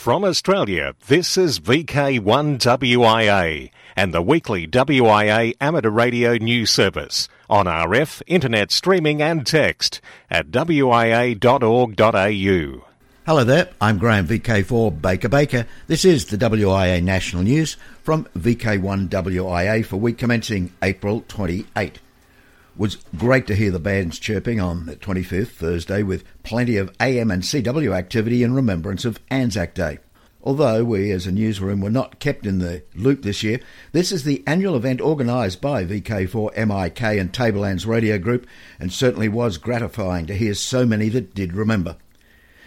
From Australia, this is VK1WIA and the weekly WIA amateur radio news service on RF, internet streaming and text at wia.org.au. Hello there, I'm Graham VK4 Baker Baker. This is the WIA National News from VK1WIA for week commencing April 28 was great to hear the bands chirping on the 25th, Thursday, with plenty of AM and CW activity in remembrance of Anzac Day. Although we as a newsroom were not kept in the loop this year, this is the annual event organised by VK4 MIK and Tablelands Radio Group and certainly was gratifying to hear so many that did remember.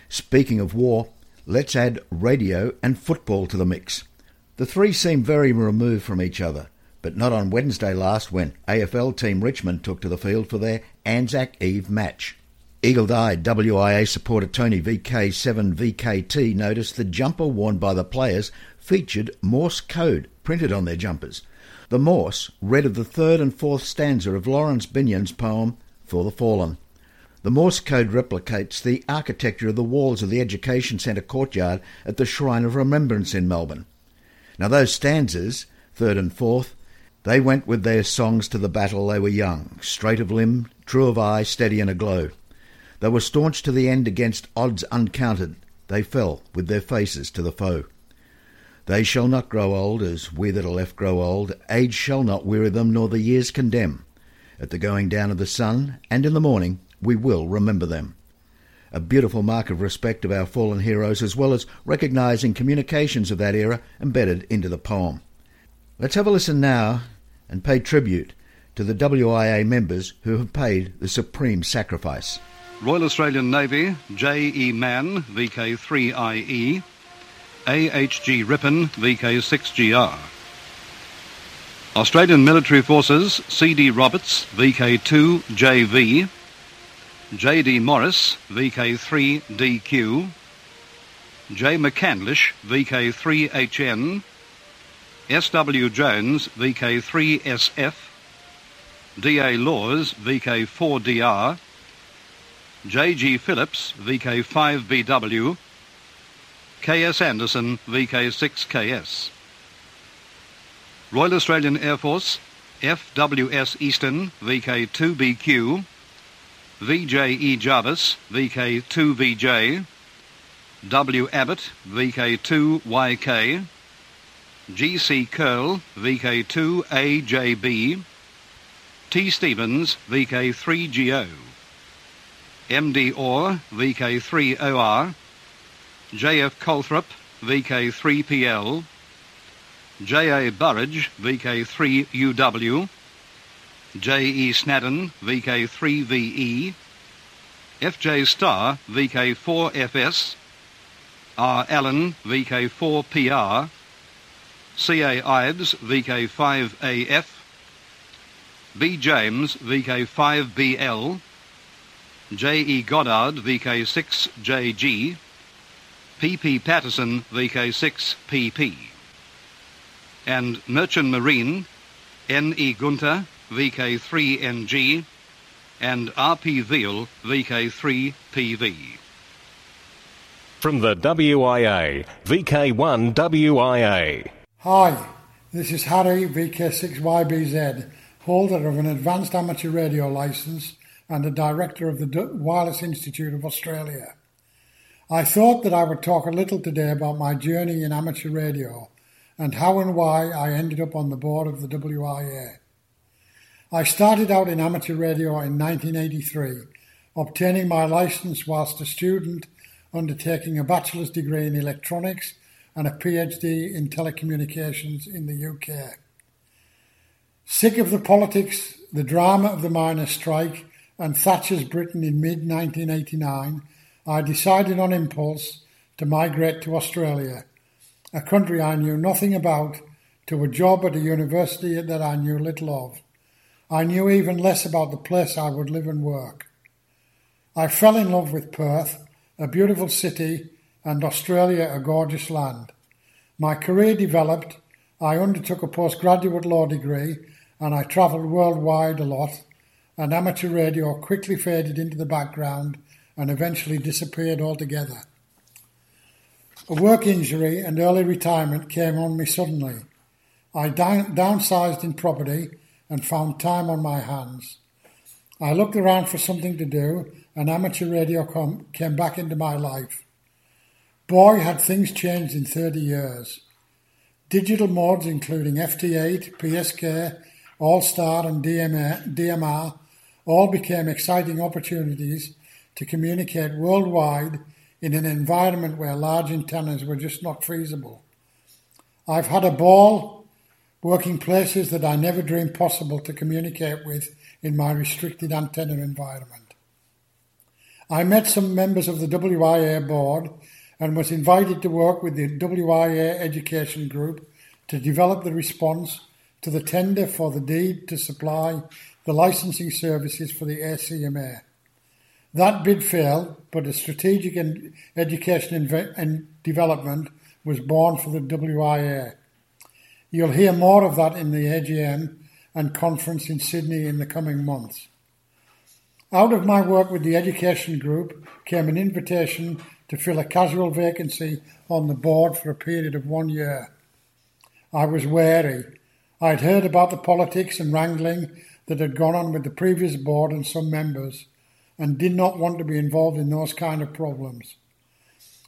Speaking of war, let's add radio and football to the mix. The three seem very removed from each other, but not on Wednesday last when AFL team Richmond took to the field for their Anzac Eve match. Eagle-eyed WIA supporter Tony VK7VKT noticed the jumper worn by the players featured Morse code printed on their jumpers. The Morse read of the third and fourth stanza of Laurence Binyon's poem For the Fallen. The Morse code replicates the architecture of the walls of the Education Centre courtyard at the Shrine of Remembrance in Melbourne. Now, those stanzas, third and fourth, they went with their songs to the battle they were young, straight of limb, true of eye, steady and aglow. They were staunch to the end against odds uncounted. They fell with their faces to the foe. They shall not grow old as we that are left grow old. Age shall not weary them, nor the years condemn. At the going down of the sun, and in the morning, we will remember them. A beautiful mark of respect of our fallen heroes, as well as recognising communications of that era embedded into the poem. Let's have a listen now and pay tribute to the WIA members who have paid the supreme sacrifice. Royal Australian Navy, J.E. Mann, VK3IE, A.H.G. Ripon, VK6GR. Australian Military Forces, C.D. Roberts, VK2JV, J.D. Morris, VK3DQ, J. McCandlish, VK3HN, S.W. Jones, VK3SF, D.A. Laws, VK4DR, J.G. Phillips, VK5BW, K.S. Anderson, VK6KS. Royal Australian Air Force, FWS Eastern, VK2BQ, VJE Jarvis, VK2VJ, W. Abbott, VK2YK, GC Curl, VK2AJB, T. Stevens, VK3GO, MD Orr, VK3OR, JF Colthrop, VK3PL, JA Burridge, VK3UW, JE Snadden, VK3VE, FJ Starr, VK4FS, R. Allen, VK4PR, C.A. Ives, VK5AF, B. James, VK5BL, J.E. Goddard, VK6JG, P.P. Patterson, VK6PP, and Merchant Marine, N.E. Gunter, VK3NG, and R.P. Veal, VK3PV. From the WIA, VK1WIA. Hi, this is Harry VK6YBZ, holder of an advanced amateur radio license and a director of the Wireless Institute of Australia. I thought that I would talk a little today about my journey in amateur radio and how and why I ended up on the board of the WIA. I started out in amateur radio in 1983, obtaining my license whilst a student undertaking a bachelor's degree in electronics and a PhD in telecommunications in the UK. Sick of the politics, the drama of the miners' strike, and Thatcher's Britain in mid 1989, I decided on impulse to migrate to Australia, a country I knew nothing about, to a job at a university that I knew little of. I knew even less about the place I would live and work. I fell in love with Perth, a beautiful city and Australia a gorgeous land. My career developed, I undertook a postgraduate law degree, and I travelled worldwide a lot, and amateur radio quickly faded into the background and eventually disappeared altogether. A work injury and early retirement came on me suddenly. I downsized in property and found time on my hands. I looked around for something to do and amateur radio com- came back into my life. Boy, had things changed in 30 years. Digital modes including FT8, PSK, All-Star and DMR all became exciting opportunities to communicate worldwide in an environment where large antennas were just not feasible. I've had a ball working places that I never dreamed possible to communicate with in my restricted antenna environment. I met some members of the WIA board and was invited to work with the WIA Education Group to develop the response to the tender for the deed to supply the licensing services for the ACMA. That bid failed, but a strategic and education and development was born for the WIA. You'll hear more of that in the AGM and conference in Sydney in the coming months. Out of my work with the education group came an invitation to fill a casual vacancy on the board for a period of one year. I was wary. I'd heard about the politics and wrangling that had gone on with the previous board and some members, and did not want to be involved in those kind of problems.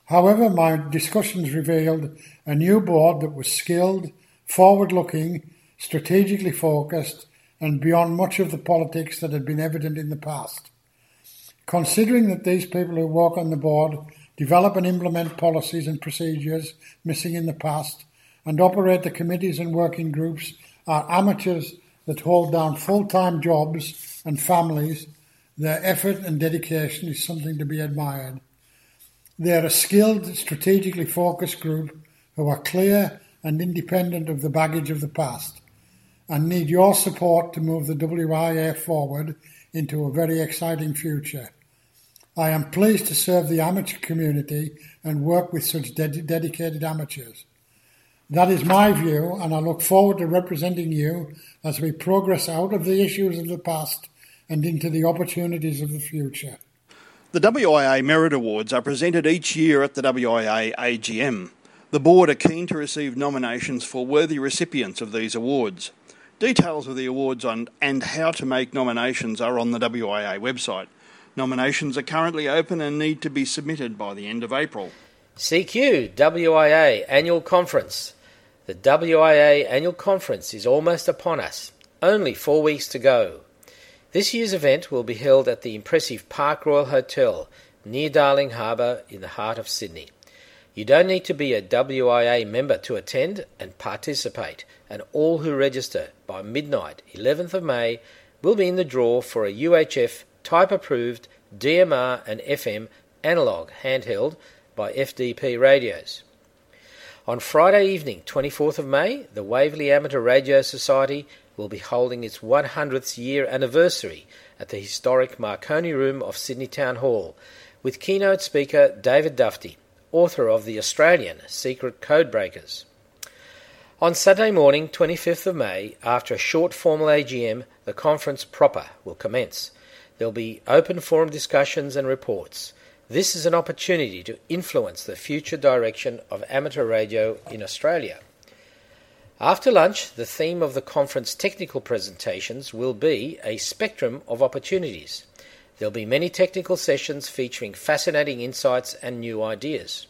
However, my discussions revealed a new board that was skilled, forward looking, strategically focused, and beyond much of the politics that had been evident in the past. Considering that these people who work on the board develop and implement policies and procedures missing in the past, and operate the committees and working groups are amateurs that hold down full time jobs and families, their effort and dedication is something to be admired. They are a skilled, strategically focused group who are clear and independent of the baggage of the past and need your support to move the WIA forward into a very exciting future. I am pleased to serve the amateur community and work with such ded- dedicated amateurs. That is my view, and I look forward to representing you as we progress out of the issues of the past and into the opportunities of the future. The WIA Merit Awards are presented each year at the WIA AGM. The board are keen to receive nominations for worthy recipients of these awards. Details of the awards on, and how to make nominations are on the WIA website. Nominations are currently open and need to be submitted by the end of April. CQ WIA Annual Conference. The WIA Annual Conference is almost upon us, only four weeks to go. This year's event will be held at the impressive Park Royal Hotel near Darling Harbour in the heart of Sydney. You don't need to be a WIA member to attend and participate, and all who register by midnight, 11th of May, will be in the draw for a UHF type approved DMR and FM analog handheld by FDP radios. On Friday evening, 24th of May, the Waverley Amateur Radio Society will be holding its 100th year anniversary at the historic Marconi Room of Sydney Town Hall with keynote speaker David Dufty author of The Australian Secret Codebreakers. On Saturday morning, 25th of May, after a short formal AGM, the conference proper will commence. There'll be open forum discussions and reports. This is an opportunity to influence the future direction of amateur radio in Australia. After lunch, the theme of the conference technical presentations will be a spectrum of opportunities. There'll be many technical sessions featuring fascinating insights and new ideas.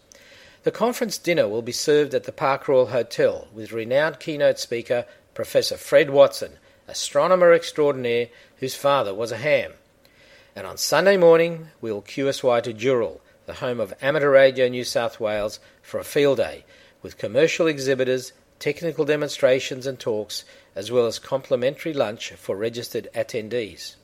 The conference dinner will be served at the Park Royal Hotel with renowned keynote speaker Professor Fred Watson, astronomer extraordinaire whose father was a ham. And on Sunday morning, we'll QSY to Dural, the home of Amateur Radio New South Wales, for a field day with commercial exhibitors, technical demonstrations and talks, as well as complimentary lunch for registered attendees.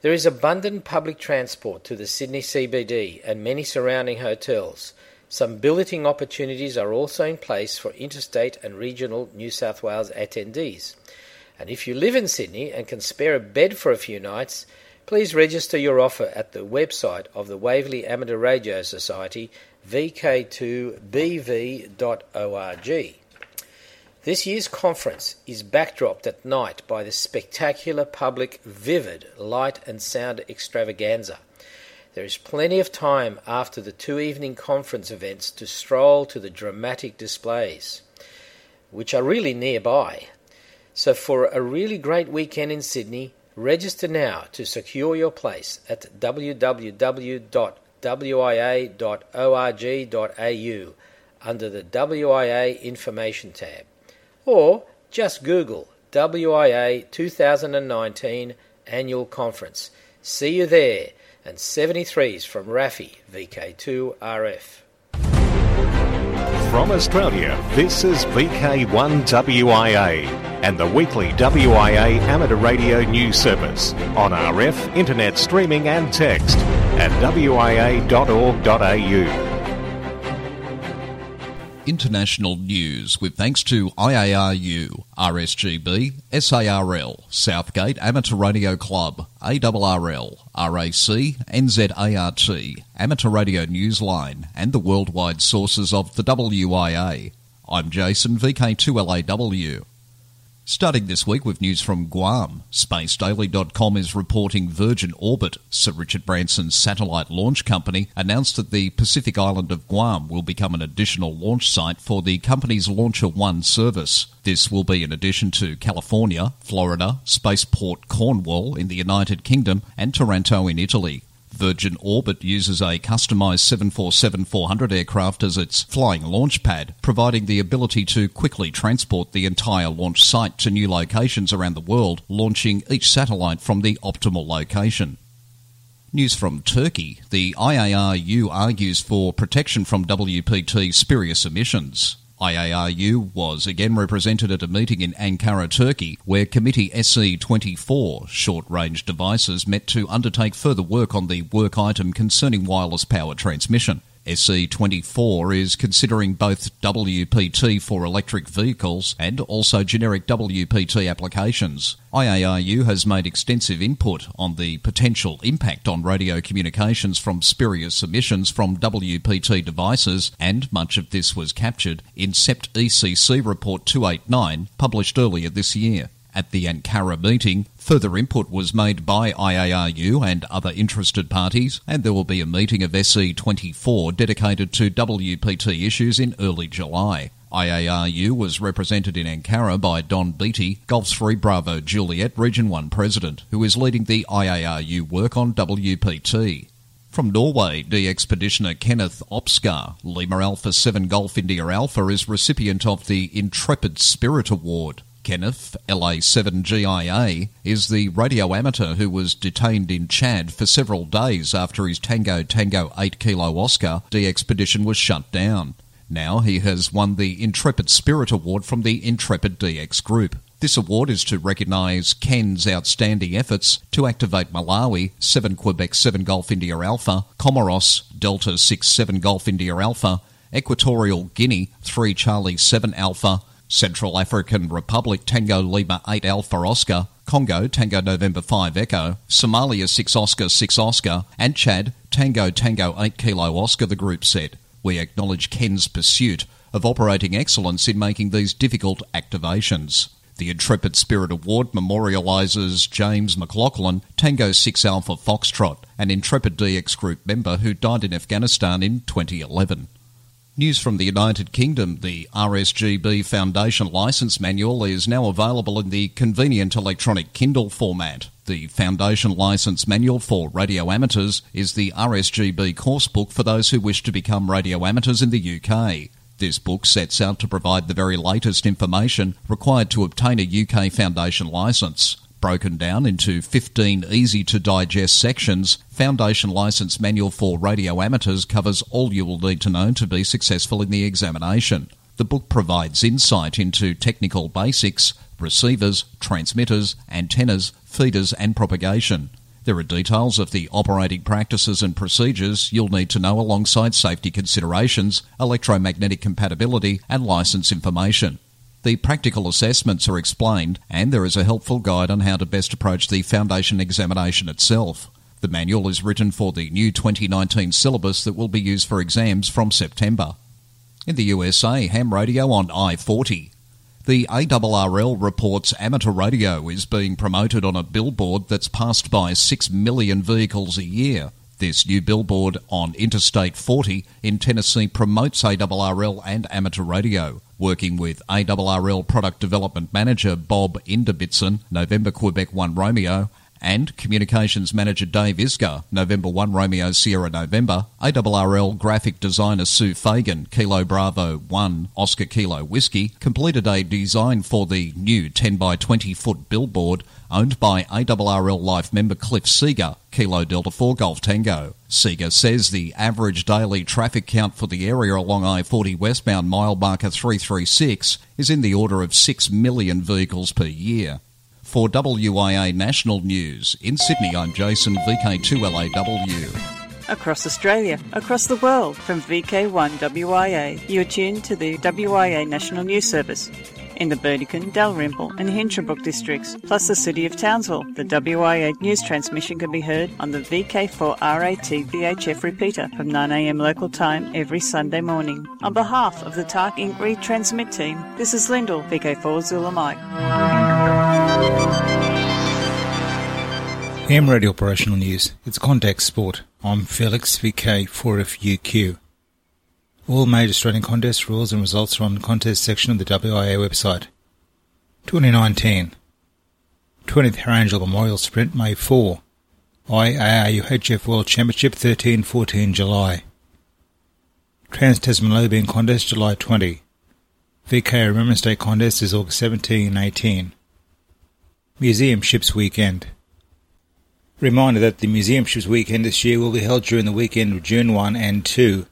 There is abundant public transport to the Sydney CBD and many surrounding hotels. Some billeting opportunities are also in place for interstate and regional New South Wales attendees. And if you live in Sydney and can spare a bed for a few nights, please register your offer at the website of the Waverley Amateur Radio Society, vk2bv.org. This year's conference is backdropped at night by the spectacular public Vivid light and sound extravaganza. There is plenty of time after the two evening conference events to stroll to the dramatic displays, which are really nearby. So, for a really great weekend in Sydney, register now to secure your place at www.wia.org.au under the WIA Information tab, or just Google WIA 2019 Annual Conference. See you there, and 73s from Rafi VK2RF. From Australia, this is VK1WIA and the weekly WIA amateur radio news service on RF, internet streaming and text at wia.org.au. International news with thanks to IARU, RSGB, SARL, Southgate Amateur Radio Club, ARRL, RAC, NZART, Amateur Radio Newsline, and the worldwide sources of the WIA. I'm Jason, VK2LAW. Starting this week with news from Guam, SpaceDaily.com is reporting Virgin Orbit, Sir Richard Branson's satellite launch company, announced that the Pacific island of Guam will become an additional launch site for the company's Launcher One service. This will be in addition to California, Florida, Spaceport Cornwall in the United Kingdom, and Taranto in Italy. Virgin Orbit uses a customised 747-400 aircraft as its flying launch pad, providing the ability to quickly transport the entire launch site to new locations around the world, launching each satellite from the optimal location. News from Turkey. The IARU argues for protection from WPT spurious emissions. IARU was again represented at a meeting in Ankara, Turkey, where Committee SE24 short range devices met to undertake further work on the work item concerning wireless power transmission. SE24 is considering both WPT for electric vehicles and also generic WPT applications. IARU has made extensive input on the potential impact on radio communications from spurious emissions from WPT devices, and much of this was captured in CEPT ECC Report 289, published earlier this year. At the Ankara meeting, further input was made by IARU and other interested parties, and there will be a meeting of SE24 dedicated to WPT issues in early July. IARU was represented in Ankara by Don Beattie, Gulf 3 Bravo Juliet Region 1 President, who is leading the IARU work on WPT. From Norway, the expeditioner Kenneth Opskar, Lima Alpha 7 Golf India Alpha, is recipient of the Intrepid Spirit Award. Kenneth, LA7GIA, is the radio amateur who was detained in Chad for several days after his Tango Tango 8 Kilo Oscar D expedition was shut down. Now he has won the Intrepid Spirit Award from the Intrepid DX Group. This award is to recognise Ken's outstanding efforts to activate Malawi, 7 Quebec 7 Golf India Alpha, Comoros, Delta 6 7 Golf India Alpha, Equatorial Guinea, 3 Charlie 7 Alpha, Central African Republic Tango Lima 8 Alpha Oscar, Congo Tango November 5 Echo, Somalia 6 Oscar 6 Oscar, and Chad Tango Tango 8 Kilo Oscar, the group said. We acknowledge Ken's pursuit of operating excellence in making these difficult activations. The Intrepid Spirit Award memorialises James McLaughlin, Tango 6 Alpha Foxtrot, an Intrepid DX Group member who died in Afghanistan in 2011. News from the United Kingdom. The RSGB Foundation License Manual is now available in the convenient electronic Kindle format. The Foundation License Manual for Radio Amateurs is the RSGB course book for those who wish to become radio amateurs in the UK. This book sets out to provide the very latest information required to obtain a UK Foundation licence. Broken down into 15 easy to digest sections, Foundation License Manual for Radio Amateurs covers all you will need to know to be successful in the examination. The book provides insight into technical basics, receivers, transmitters, antennas, feeders, and propagation. There are details of the operating practices and procedures you'll need to know alongside safety considerations, electromagnetic compatibility, and license information. The practical assessments are explained, and there is a helpful guide on how to best approach the foundation examination itself. The manual is written for the new 2019 syllabus that will be used for exams from September. In the USA, ham radio on I 40. The ARRL reports amateur radio is being promoted on a billboard that's passed by 6 million vehicles a year. This new billboard on Interstate 40 in Tennessee promotes ARRL and amateur radio. Working with ARRL Product Development Manager Bob Inderbitzen, November Quebec 1 Romeo, and Communications Manager Dave Isgur, November 1 Romeo Sierra November, ARRL Graphic Designer Sue Fagan, Kilo Bravo 1 Oscar Kilo Whiskey, completed a design for the new 10 by 20 foot billboard owned by ARRL Life member Cliff Seeger, Kilo Delta 4 Golf Tango. Seeger says the average daily traffic count for the area along I-40 westbound mile marker 336 is in the order of 6 million vehicles per year. For WIA National News, in Sydney, I'm Jason, VK2LAW. Across Australia, across the world, from VK1WIA, you're tuned to the WIA National News Service. In the Burdekin, Dalrymple, and Hinchinbrook districts, plus the city of Townsville, the WIA news transmission can be heard on the VK4RAT VHF repeater from 9am local time every Sunday morning. On behalf of the TARC Inc. retransmit team, this is Lyndall, VK4 Zulu Mike. AM Radio Operational News. It's Contact Sport. I'm Felix VK4FUQ. All major Australian contest rules and results are on the contest section of the WIA website. 2019 20th Harry Angel Memorial Sprint May 4 IARUHF World Championship 13-14 July Trans Tasman Lowbeing Contest July 20 VK Remembrance Day Contest is August 17 18 Museum Ships Weekend Reminder that the Museum Ships Weekend this year will be held during the weekend of June 1 and 2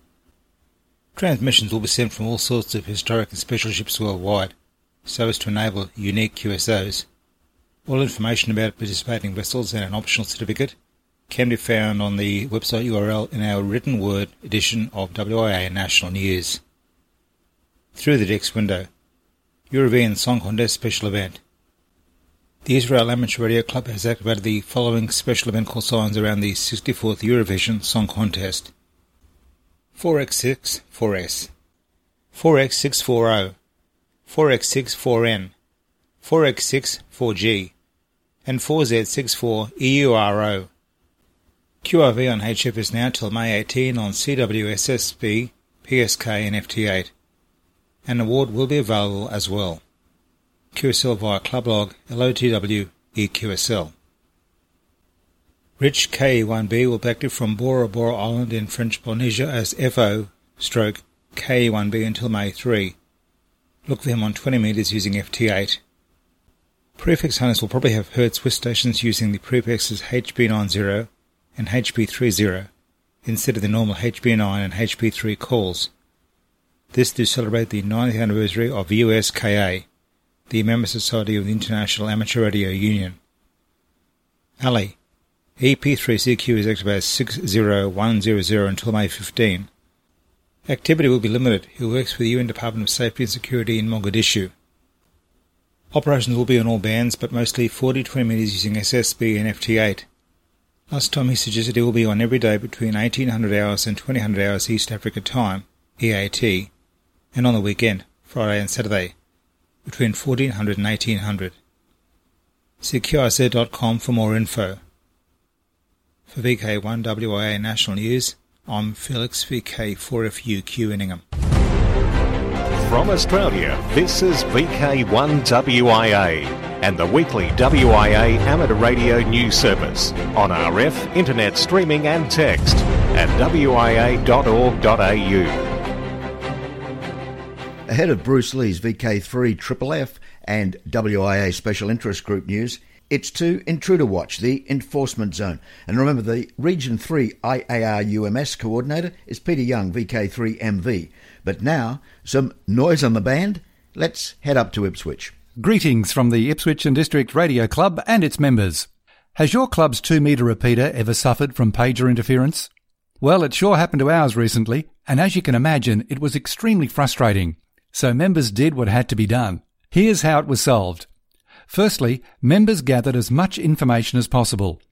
Transmissions will be sent from all sorts of historic and special ships worldwide, so as to enable unique QSOs. All information about participating vessels and an optional certificate can be found on the website URL in our written word edition of WIA National News. Through the DX window, European Song Contest Special Event. The Israel Amateur Radio Club has activated the following special event call signs around the 64th Eurovision Song Contest. 4x6 4S, 4x640, 4x64N, 4x6 4G, and 4Z64 EURO. QRV on HF is now till May 18 on CWSSB, PSK and FT8. An award will be available as well. QSL via Clublog LOTW EQSL. Rich K1B will be active from Bora Bora Island in French Polynesia as FO stroke K1B until May 3. Look for him on 20 metres using FT8. Prefix hunters will probably have heard Swiss stations using the prefixes HB90 and HB30 instead of the normal HB9 and HB3 calls. This to celebrate the 90th anniversary of USKA, the member society of the International Amateur Radio Union. Ali, EP3CQ is active as 60100 until May 15. Activity will be limited. He works for the UN Department of Safety and Security in Mogadishu. Operations will be on all bands, but mostly 40 20 metres using SSB and FT8. Last time he suggested he will be on every day between 1800 hours and 2000 hours East Africa time, EAT, and on the weekend, Friday and Saturday, between 1400 and 1800. See QRZ.com for more info. For VK1WIA National News, I'm Felix VK4FUQ in Ingham. From Australia, this is VK1WIA and the weekly WIA amateur radio news service on RF, internet streaming and text at wia.org.au. Ahead of Bruce Lee's VK3 Triple F and WIA Special Interest Group news, it's to Intruder Watch, the enforcement zone. And remember, the Region 3 IARUMS coordinator is Peter Young, VK3MV. But now, some noise on the band. Let's head up to Ipswich. Greetings from the Ipswich and District Radio Club and its members. Has your club's 2 metre repeater ever suffered from pager interference? Well, it sure happened to ours recently, and as you can imagine, it was extremely frustrating. So members did what had to be done. Here's how it was solved. Firstly, members gathered as much information as possible.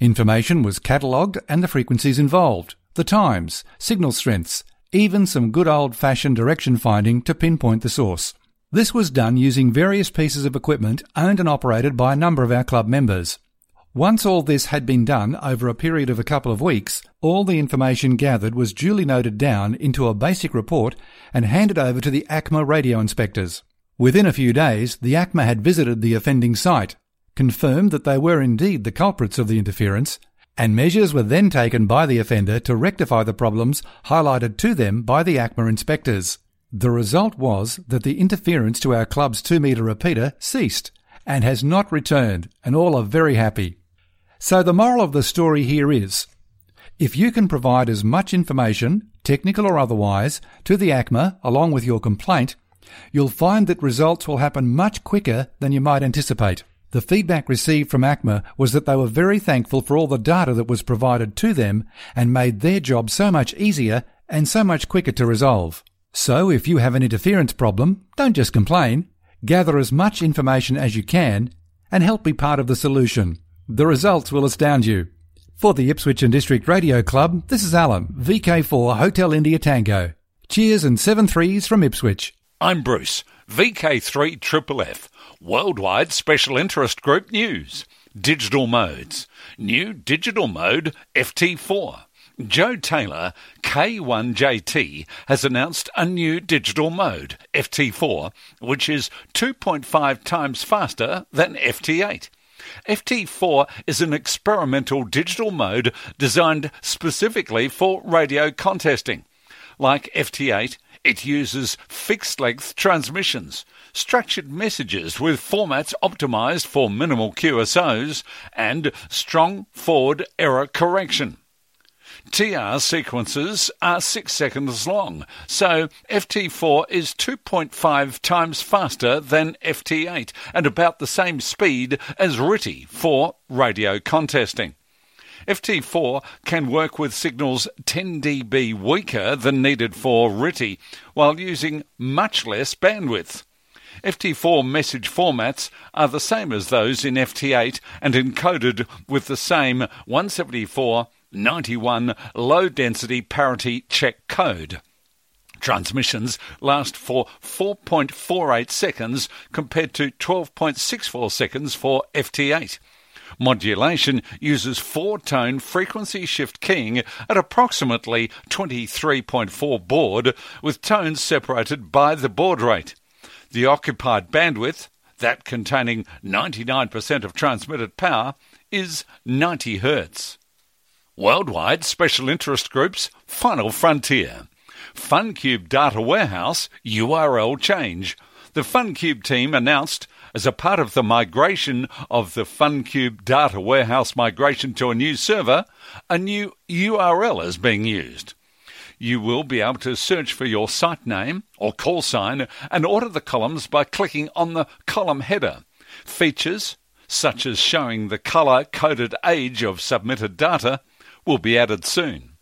Information was catalogued and the frequencies involved, the times, signal strengths, even some good old fashioned direction finding to pinpoint the source. This was done using various pieces of equipment owned and operated by a number of our club members. Once all this had been done over a period of a couple of weeks, all the information gathered was duly noted down into a basic report and handed over to the ACMA radio inspectors. Within a few days, the ACMA had visited the offending site, confirmed that they were indeed the culprits of the interference, and measures were then taken by the offender to rectify the problems highlighted to them by the ACMA inspectors. The result was that the interference to our club's 2 metre repeater ceased and has not returned, and all are very happy. So the moral of the story here is if you can provide as much information, technical or otherwise, to the ACMA along with your complaint, you'll find that results will happen much quicker than you might anticipate. The feedback received from ACMA was that they were very thankful for all the data that was provided to them and made their job so much easier and so much quicker to resolve. So if you have an interference problem, don't just complain. Gather as much information as you can and help be part of the solution. The results will astound you. For the Ipswich and District Radio Club, this is Alan, VK4 Hotel India Tango. Cheers and seven threes from Ipswich. I'm Bruce, VK3 Triple F, Worldwide Special Interest Group News. Digital modes. New digital mode FT4. Joe Taylor, K1JT, has announced a new digital mode, FT4, which is 2.5 times faster than FT8. FT4 is an experimental digital mode designed specifically for radio contesting. Like FT8, it uses fixed length transmissions, structured messages with formats optimized for minimal QSOs, and strong forward error correction. TR sequences are 6 seconds long, so FT4 is 2.5 times faster than FT8 and about the same speed as RTTY for radio contesting. FT4 can work with signals 10 dB weaker than needed for RTTY while using much less bandwidth. FT4 message formats are the same as those in FT8 and encoded with the same 174 91 low density parity check code. Transmissions last for 4.48 seconds compared to 12.64 seconds for FT8. Modulation uses four tone frequency shift keying at approximately 23.4 baud, with tones separated by the baud rate. The occupied bandwidth, that containing 99% of transmitted power, is 90 Hz. Worldwide Special Interest Group's Final Frontier. FunCube Data Warehouse URL change. The FunCube team announced as a part of the migration of the FunCube Data Warehouse migration to a new server, a new URL is being used. You will be able to search for your site name or call sign and order the columns by clicking on the column header. Features, such as showing the colour coded age of submitted data, will be added soon.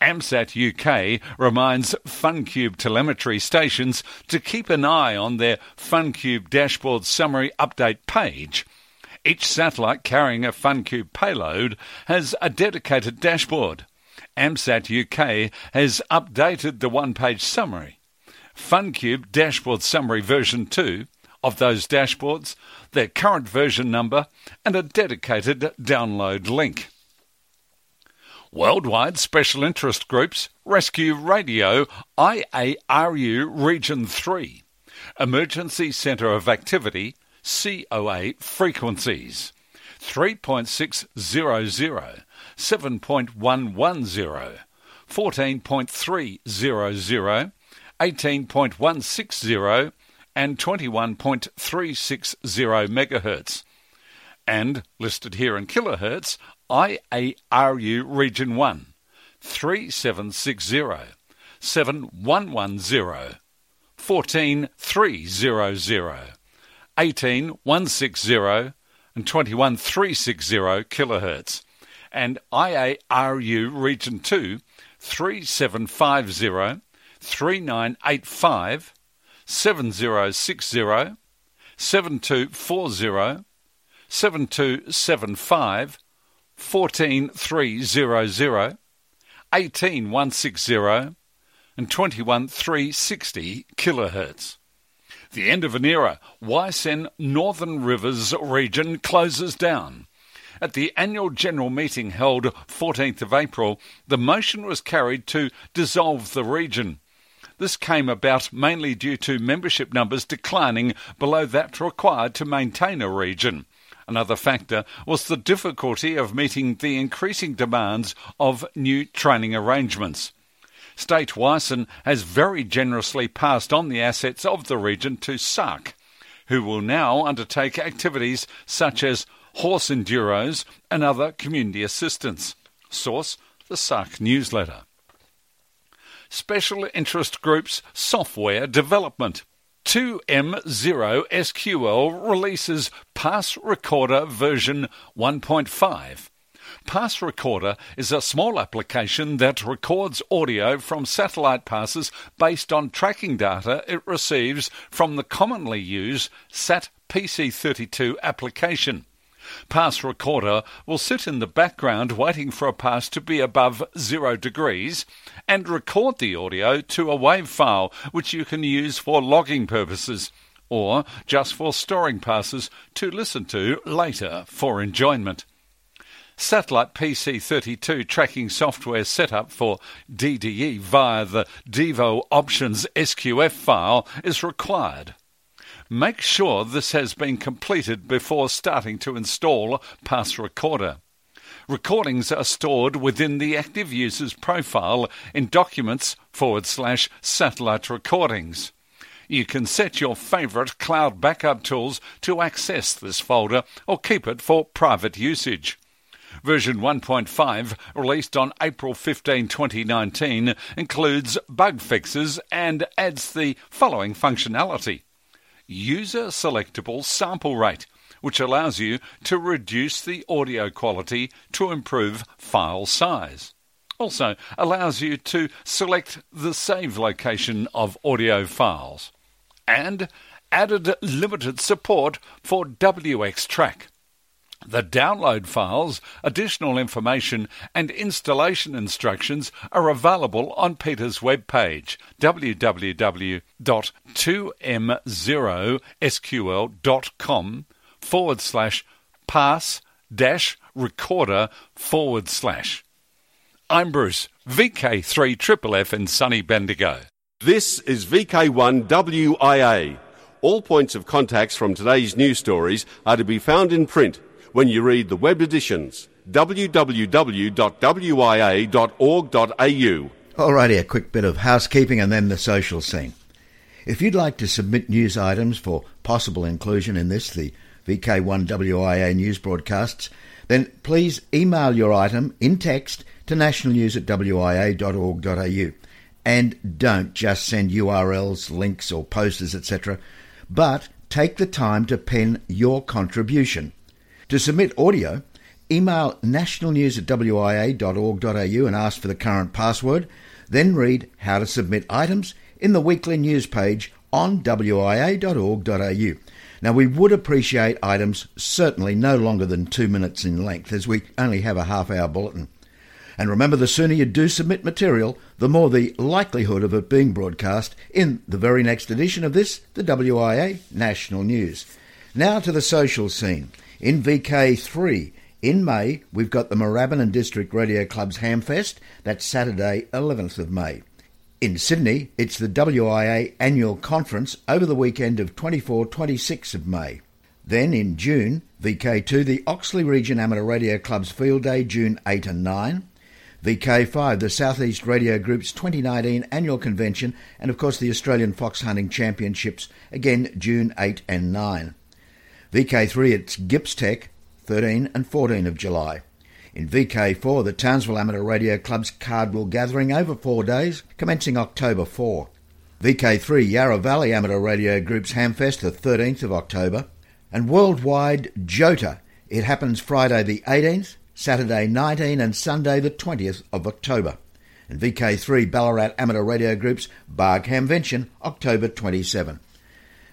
AMSAT UK reminds FunCube telemetry stations to keep an eye on their FunCube dashboard summary update page. Each satellite carrying a FunCube payload has a dedicated dashboard. AMSAT UK has updated the one page summary. FunCube Dashboard Summary version 2 of those dashboards, their current version number, and a dedicated download link. Worldwide Special Interest Groups Rescue Radio IARU Region 3 Emergency Centre of Activity COA Frequencies. 3.600 7.110 14.300 18.160 and 21.360 megahertz. And listed here in kilohertz IARU Region 1 3760 7110 14300 18160 and 21360 kilohertz. And IARU Region 2 3750 3985 7060 7240 7275 14300, 18160, and 21360 kilohertz. The end of an era, WICEN Northern Rivers region closes down. At the annual general meeting held 14th of April, the motion was carried to dissolve the region. This came about mainly due to membership numbers declining below that required to maintain a region. Another factor was the difficulty of meeting the increasing demands of new training arrangements. State WICEN has very generously passed on the assets of the region to SARC, who will now undertake activities such as horse enduros and other community assistance. Source the SARC newsletter. Special interest groups software development. 2M0SQL releases Pass Recorder version 1.5. Pass Recorder is a small application that records audio from satellite passes based on tracking data it receives from the commonly used SAT PC32 application. Pass Recorder will sit in the background waiting for a pass to be above zero degrees and record the audio to a WAV file which you can use for logging purposes or just for storing passes to listen to later for enjoyment. Satellite PC32 tracking software setup for DDE via the Devo Options SQF file is required. Make sure this has been completed before starting to install Pass Recorder. Recordings are stored within the active user's profile in Documents forward slash Satellite Recordings. You can set your favourite cloud backup tools to access this folder or keep it for private usage. Version 1.5, released on April 15, 2019, includes bug fixes and adds the following functionality User selectable sample rate, which allows you to reduce the audio quality to improve file size. Also allows you to select the save location of audio files. And added limited support for WXTrack. The download files, additional information, and installation instructions are available on Peter's webpage www.2m0sql.com forward slash pass dash recorder forward slash. I'm Bruce, VK3FFF in sunny Bendigo. This is VK1WIA. All points of contacts from today's news stories are to be found in print when you read the web editions www.wia.org.au. Alrighty, a quick bit of housekeeping and then the social scene. If you'd like to submit news items for possible inclusion in this, the VK1WIA news broadcasts, then please email your item in text to nationalnews at wia.org.au. And don't just send URLs, links, or posters, etc., but take the time to pen your contribution. To submit audio, email nationalnews at wia.org.au and ask for the current password, then read how to submit items in the weekly news page on wia.org.au. Now, we would appreciate items certainly no longer than two minutes in length, as we only have a half hour bulletin. And remember, the sooner you do submit material, the more the likelihood of it being broadcast in the very next edition of this, the WIA National News. Now to the social scene. In VK3, in May, we've got the Moorabbin and District Radio Club's Hamfest. That's Saturday, 11th of May. In Sydney, it's the WIA annual conference over the weekend of 24 26 of May. Then in June, VK2, the Oxley Region Amateur Radio Club's Field Day, June 8 and 9. VK5, the Southeast Radio Group's 2019 annual convention, and of course the Australian Fox Hunting Championships, again June 8 and 9. VK3, it's GippsTech, 13 and 14 of July. In VK4, the Townsville Amateur Radio Club's Cardwell Gathering over four days, commencing October 4. VK3, Yarra Valley Amateur Radio Group's Hamfest, the 13th of October. And worldwide, JOTA. It happens Friday the 18th, Saturday 19 and Sunday the 20th of October. And VK3, Ballarat Amateur Radio Group's Barg Hamvention, October 27.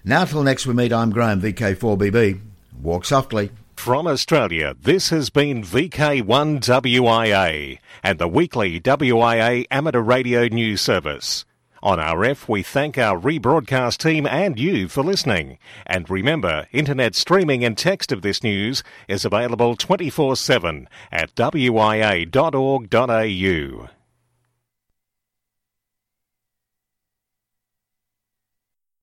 Now till next we meet, I'm Graham, VK4BB. Walk softly. From Australia, this has been VK1WIA and the weekly WIA amateur radio news service. On RF, we thank our rebroadcast team and you for listening. And remember, internet streaming and text of this news is available 24 7 at wia.org.au.